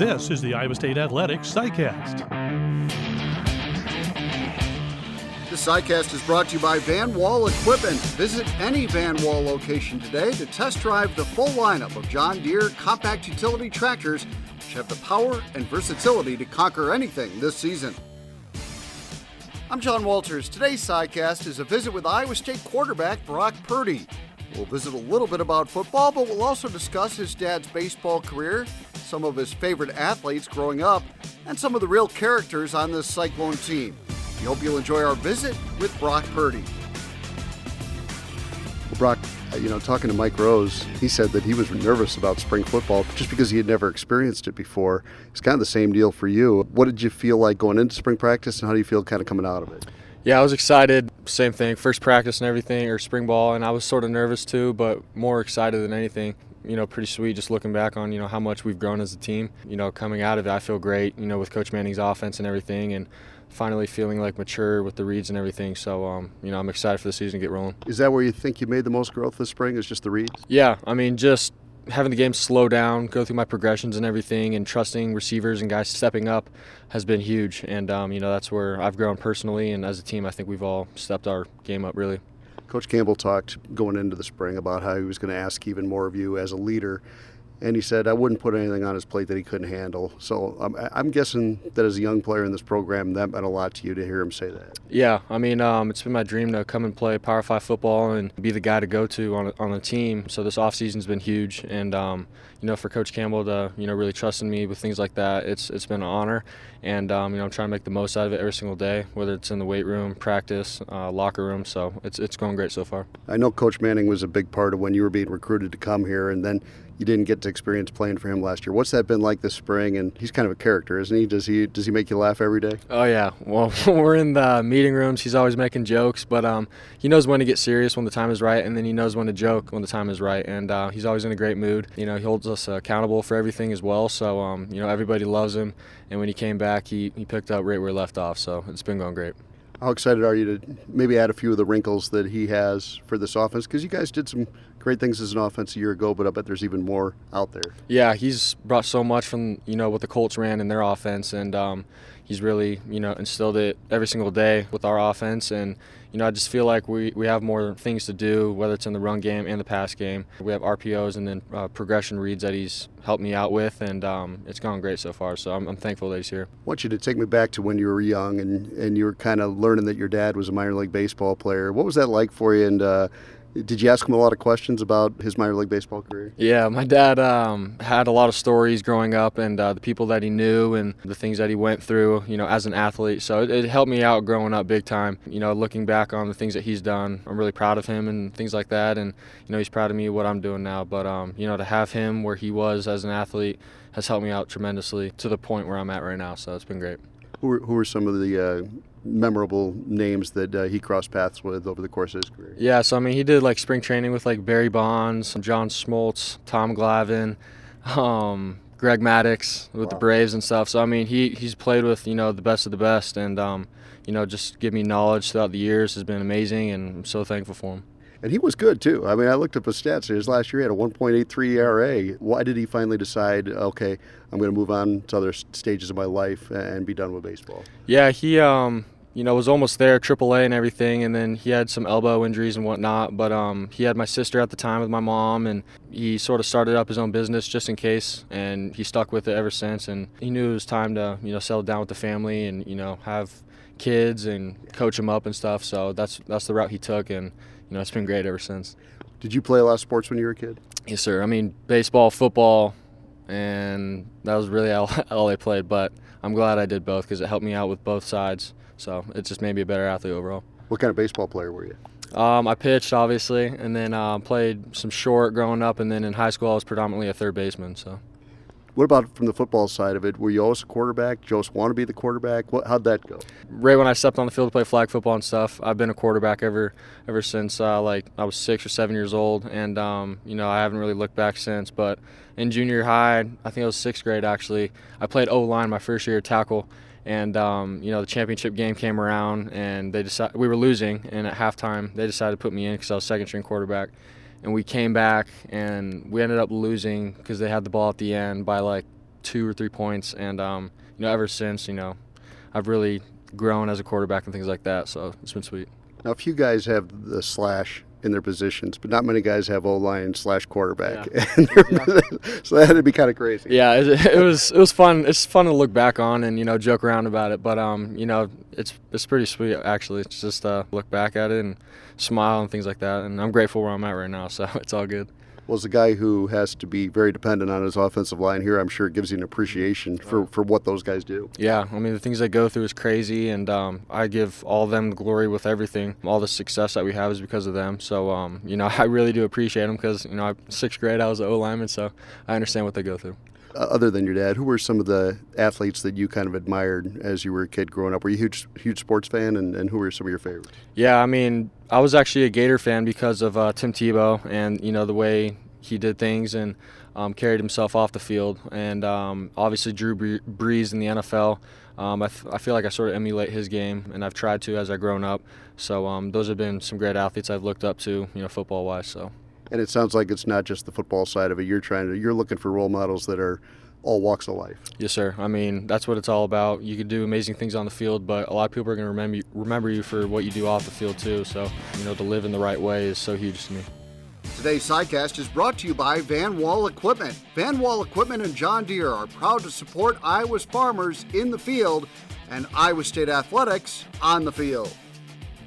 This is the Iowa State Athletics CyCast. This CyCast is brought to you by Van Wall Equipment. Visit any Van Wall location today to test drive the full lineup of John Deere compact utility tractors, which have the power and versatility to conquer anything this season. I'm John Walters. Today's CyCast is a visit with Iowa State quarterback Brock Purdy. We'll visit a little bit about football, but we'll also discuss his dad's baseball career, some of his favorite athletes growing up, and some of the real characters on this Cyclone team. We hope you'll enjoy our visit with Brock Purdy. Well, Brock, uh, you know, talking to Mike Rose, he said that he was nervous about spring football just because he had never experienced it before. It's kind of the same deal for you. What did you feel like going into spring practice, and how do you feel kind of coming out of it? Yeah, I was excited. Same thing, first practice and everything, or spring ball, and I was sort of nervous too, but more excited than anything. You know, pretty sweet just looking back on, you know, how much we've grown as a team. You know, coming out of it, I feel great, you know, with Coach Manning's offense and everything, and finally feeling like mature with the reads and everything. So, um, you know, I'm excited for the season to get rolling. Is that where you think you made the most growth this spring? Is just the reads? Yeah, I mean, just having the game slow down, go through my progressions and everything, and trusting receivers and guys stepping up has been huge. And um, you know, that's where I've grown personally, and as a team, I think we've all stepped our game up really. Coach Campbell talked going into the spring about how he was going to ask even more of you as a leader and he said I wouldn't put anything on his plate that he couldn't handle. So um, I'm guessing that as a young player in this program, that meant a lot to you to hear him say that. Yeah, I mean, um, it's been my dream to come and play Power Five football and be the guy to go to on a, on a team. So this offseason's been huge, and um, you know, for Coach Campbell to you know really trust in me with things like that, it's it's been an honor, and um, you know I'm trying to make the most out of it every single day, whether it's in the weight room, practice, uh, locker room. So it's it's going great so far. I know Coach Manning was a big part of when you were being recruited to come here, and then you didn't get to experience playing for him last year. What's that been like this spring? And he's kind of a character, isn't he? Does he does he make you laugh every day? Oh yeah. Well, we're in the meeting rooms. He's always making jokes, but um, he knows when to get serious when the time is right, and then he knows when to joke when the time is right. And uh, he's always in a great mood. You know, he holds us accountable for everything as well. So um, you know, everybody loves him. And when he came back, he he picked up right where he left off. So it's been going great. How excited are you to maybe add a few of the wrinkles that he has for this offense? Because you guys did some great things as an offense a year ago, but I bet there's even more out there. Yeah, he's brought so much from you know what the Colts ran in their offense, and um, he's really you know instilled it every single day with our offense and you know I just feel like we, we have more things to do whether it's in the run game and the pass game we have RPOs and then uh, progression reads that he's helped me out with and um, it's gone great so far so I'm, I'm, thankful that he's here. I want you to take me back to when you were young and, and you were kind of learning that your dad was a minor league baseball player what was that like for you and uh, did you ask him a lot of questions about his minor league baseball career? Yeah, my dad um, had a lot of stories growing up and uh, the people that he knew and the things that he went through, you know, as an athlete. So it, it, helped me out growing up big time. You know, looking back on the things that he's done, I'm really proud of him and things like that. And, you know, he's proud of me what I'm doing now. But, um, you know, to have him where he was as an athlete has helped me out tremendously to the point where I'm at right now. So it's been great. Who are, who are some of the uh, memorable names that uh, he crossed paths with over the course of his career? Yeah, so I mean, he did like spring training with like Barry Bonds, John Smoltz, Tom Glavine, um, Greg Maddux with wow. the Braves and stuff. So I mean, he he's played with you know the best of the best, and um, you know just give me knowledge throughout the years has been amazing, and I'm so thankful for him. And he was good too. I mean, I looked up his stats. His last year he had a 1.83 ERA. Why did he finally decide, okay, I'm going to move on to other stages of my life and be done with baseball? Yeah, he, um, you know, was almost there, AAA and everything, and then he had some elbow injuries and whatnot. But um, he had my sister at the time with my mom, and he sort of started up his own business just in case, and he stuck with it ever since. And he knew it was time to, you know, settle down with the family and you know have kids and coach them up and stuff. So that's that's the route he took, and you know, it's been great ever since. Did you play a lot of sports when you were a kid? Yes, sir. I mean, baseball, football, and that was really all, all I played. But I'm glad I did both because it helped me out with both sides. So it just made me a better athlete overall. What kind of baseball player were you? Um, I pitched, obviously, and then uh, played some short growing up, and then in high school I was predominantly a third baseman. So. What about from the football side of it? Were you always a quarterback? Did you always want to be the quarterback? What, how'd that go? Right when I stepped on the field to play flag football and stuff, I've been a quarterback ever ever since uh, like I was six or seven years old, and um, you know I haven't really looked back since. But in junior high, I think it was sixth grade actually, I played O line my first year tackle, and um, you know the championship game came around, and they decided we were losing, and at halftime they decided to put me in because I was second string quarterback and we came back and we ended up losing because they had the ball at the end by like two or three points, and um, you know, ever since, you know, I've really grown as a quarterback and things like that. So it's been sweet. Now, a few guys have the slash in their positions, but not many guys have O line slash quarterback. Yeah. yeah. so that'd be kind of crazy. Yeah, it, it, was it was fun. It's fun to look back on and you know joke around about it. But um, you know, it's it's pretty sweet actually. It's just uh, look back at it and smile and things like that. And I'm grateful where I'm at right now, so it's all good well, as a guy who has to be very dependent on his offensive line here, I'm sure it gives you an appreciation for, for what those guys do. Yeah, I mean, the things they go through is crazy, and um, I give all of them glory with everything. All the success that we have is because of them. So, um, you know, I really do appreciate them because, you know, sixth grade, I was an O lineman, so I understand what they go through. Uh, other than your dad, who were some of the athletes that you kind of admired as you were a kid growing up? Were you a huge, huge sports fan, and, and who were some of your favorites? Yeah, I mean, I was actually a Gator fan because of uh, Tim Tebow and you know the way he did things and um, carried himself off the field. And um, obviously, Drew Brees in the NFL. Um, I, f- I feel like I sort of emulate his game, and I've tried to as I've grown up. So um, those have been some great athletes I've looked up to, you know, football wise. So. And it sounds like it's not just the football side of it. You're trying to you're looking for role models that are all walks of life. Yes, sir. I mean, that's what it's all about. You can do amazing things on the field, but a lot of people are going to remember you, remember you for what you do off the field too. So, you know, to live in the right way is so huge to me. Today's sidecast is brought to you by Van Wall Equipment. Van Wall Equipment and John Deere are proud to support Iowa's farmers in the field and Iowa State athletics on the field.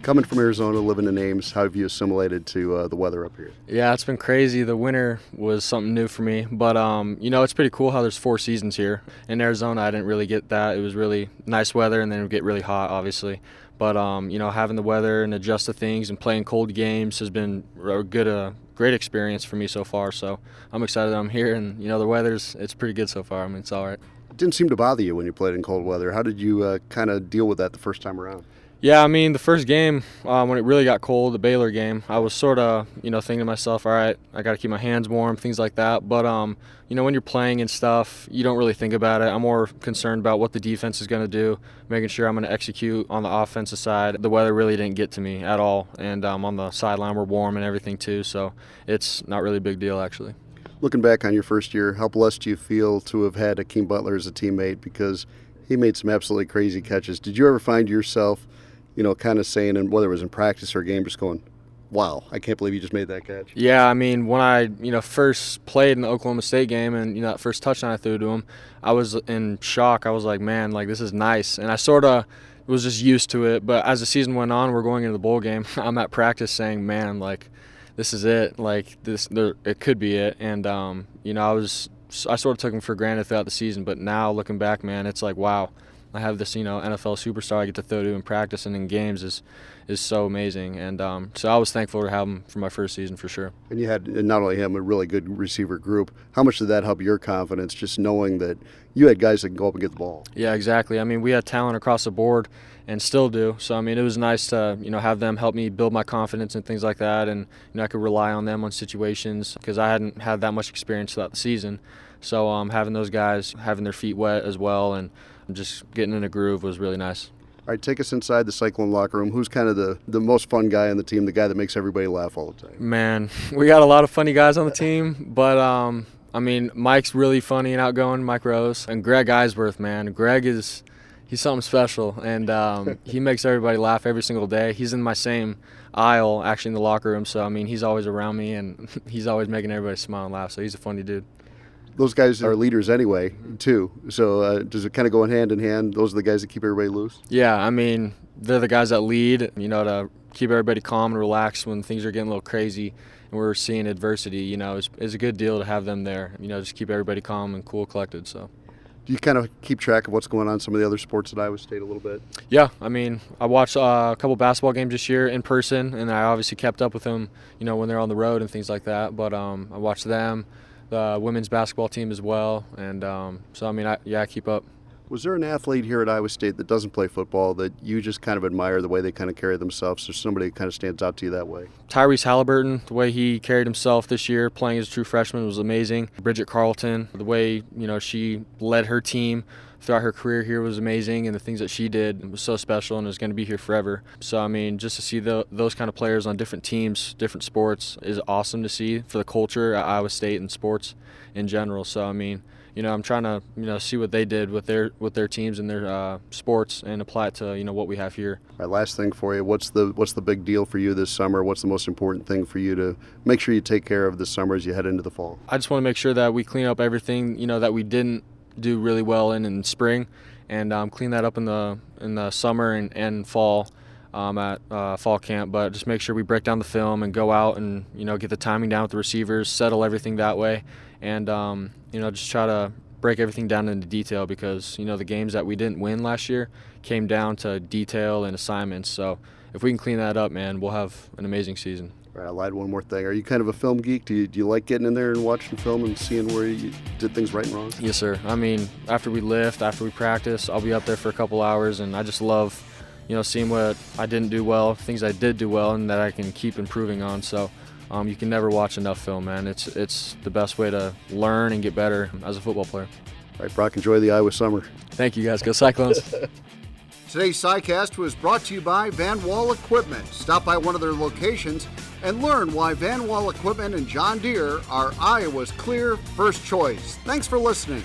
Coming from Arizona, living in Ames, how have you assimilated to uh, the weather up here? Yeah, it's been crazy. The winter was something new for me, but um, you know it's pretty cool how there's four seasons here. In Arizona, I didn't really get that. It was really nice weather, and then it would get really hot, obviously. But um, you know, having the weather and adjust to things and playing cold games has been a good, uh, great experience for me so far. So I'm excited that I'm here, and you know, the weather's it's pretty good so far. I mean, it's all right. It didn't seem to bother you when you played in cold weather. How did you uh, kind of deal with that the first time around? Yeah, I mean, the first game uh, when it really got cold, the Baylor game, I was sort of, you know, thinking to myself, all right, I got to keep my hands warm, things like that. But, um, you know, when you're playing and stuff, you don't really think about it. I'm more concerned about what the defense is going to do, making sure I'm going to execute on the offensive side. The weather really didn't get to me at all, and um, on the sideline we're warm and everything too, so it's not really a big deal actually. Looking back on your first year, how blessed do you feel to have had Hakeem Butler as a teammate because he made some absolutely crazy catches? Did you ever find yourself – you know, kind of saying, and whether it was in practice or game, just going, wow, I can't believe you just made that catch. Yeah, I mean, when I, you know, first played in the Oklahoma State game and, you know, that first touchdown I threw to him, I was in shock. I was like, man, like, this is nice. And I sort of was just used to it. But as the season went on, we're going into the bowl game. I'm at practice saying, man, like, this is it. Like, this, there, it could be it. And, um, you know, I was, I sort of took him for granted throughout the season. But now looking back, man, it's like, wow I have this, you know, NFL superstar I get to throw to in practice and in games is is so amazing. And um, so I was thankful to have him for my first season for sure. And you had not only him, a really good receiver group. How much did that help your confidence, just knowing that you had guys that can go up and get the ball? Yeah, exactly. I mean, we had talent across the board and still do. So I mean, it was nice to you know have them help me build my confidence and things like that, and you know I could rely on them on situations because I hadn't had that much experience throughout the season. So um, having those guys having their feet wet as well and just getting in a groove was really nice. All right, take us inside the Cyclone locker room. Who's kind of the, the most fun guy on the team, the guy that makes everybody laugh all the time? Man, we got a lot of funny guys on the team, but um, I mean, Mike's really funny and outgoing, Mike Rose, and Greg Eisworth, man. Greg is he's something special, and um, he makes everybody laugh every single day. He's in my same aisle, actually, in the locker room, so I mean, he's always around me, and he's always making everybody smile and laugh. So he's a funny dude those guys are leaders anyway, too. So uh, does it kind of go hand in hand? Those are the guys that keep everybody loose. Yeah, I mean they're the guys that lead. You know, to keep everybody calm and relaxed when things are getting a little crazy and we're seeing adversity. You know, it's, it's a good deal to have them there. You know, just keep everybody calm and cool, collected. So. Do you kind of keep track of what's going on in some of the other sports at Iowa State a little bit? Yeah, I mean, I watched uh, a couple basketball games this year in person, and I obviously kept up with them, you know, when they're on the road and things like that. But um, I watched them the women's basketball team as well. And um, so, I mean, I, yeah, I keep up. Was there an athlete here at Iowa State that doesn't play football that you just kind of admire the way they kind of carry themselves? Or somebody that kind of stands out to you that way? Tyrese Halliburton, the way he carried himself this year, playing as a true freshman, was amazing. Bridget Carleton, the way you know she led her team throughout her career here was amazing, and the things that she did was so special and is going to be here forever. So I mean, just to see the, those kind of players on different teams, different sports, is awesome to see for the culture at Iowa State and sports in general. So I mean, you know, I'm trying to you know see what they did with their with their teams and their uh, sports and apply it to you know what we have here. All right, last thing for you. What's the what's the big deal for you this summer? What's the most important thing for you to make sure you take care of this summer as you head into the fall? I just want to make sure that we clean up everything you know that we didn't do really well in in spring, and um, clean that up in the in the summer and, and fall. Um, at uh, fall camp, but just make sure we break down the film and go out and you know get the timing down with the receivers, settle everything that way, and um, you know just try to break everything down into detail because you know the games that we didn't win last year came down to detail and assignments. So if we can clean that up, man, we'll have an amazing season. All right, I lied one more thing. Are you kind of a film geek? Do you, do you like getting in there and watching film and seeing where you did things right and wrong? Yes, sir. I mean, after we lift, after we practice, I'll be up there for a couple hours, and I just love, you know, seeing what I didn't do well, things I did do well, and that I can keep improving on. So um, you can never watch enough film, man. It's it's the best way to learn and get better as a football player. All right, Brock, enjoy the Iowa summer. Thank you, guys. Go Cyclones. Today's CyCast was brought to you by Van Wall Equipment. Stop by one of their locations and learn why Van Wall Equipment and John Deere are Iowa's clear first choice. Thanks for listening.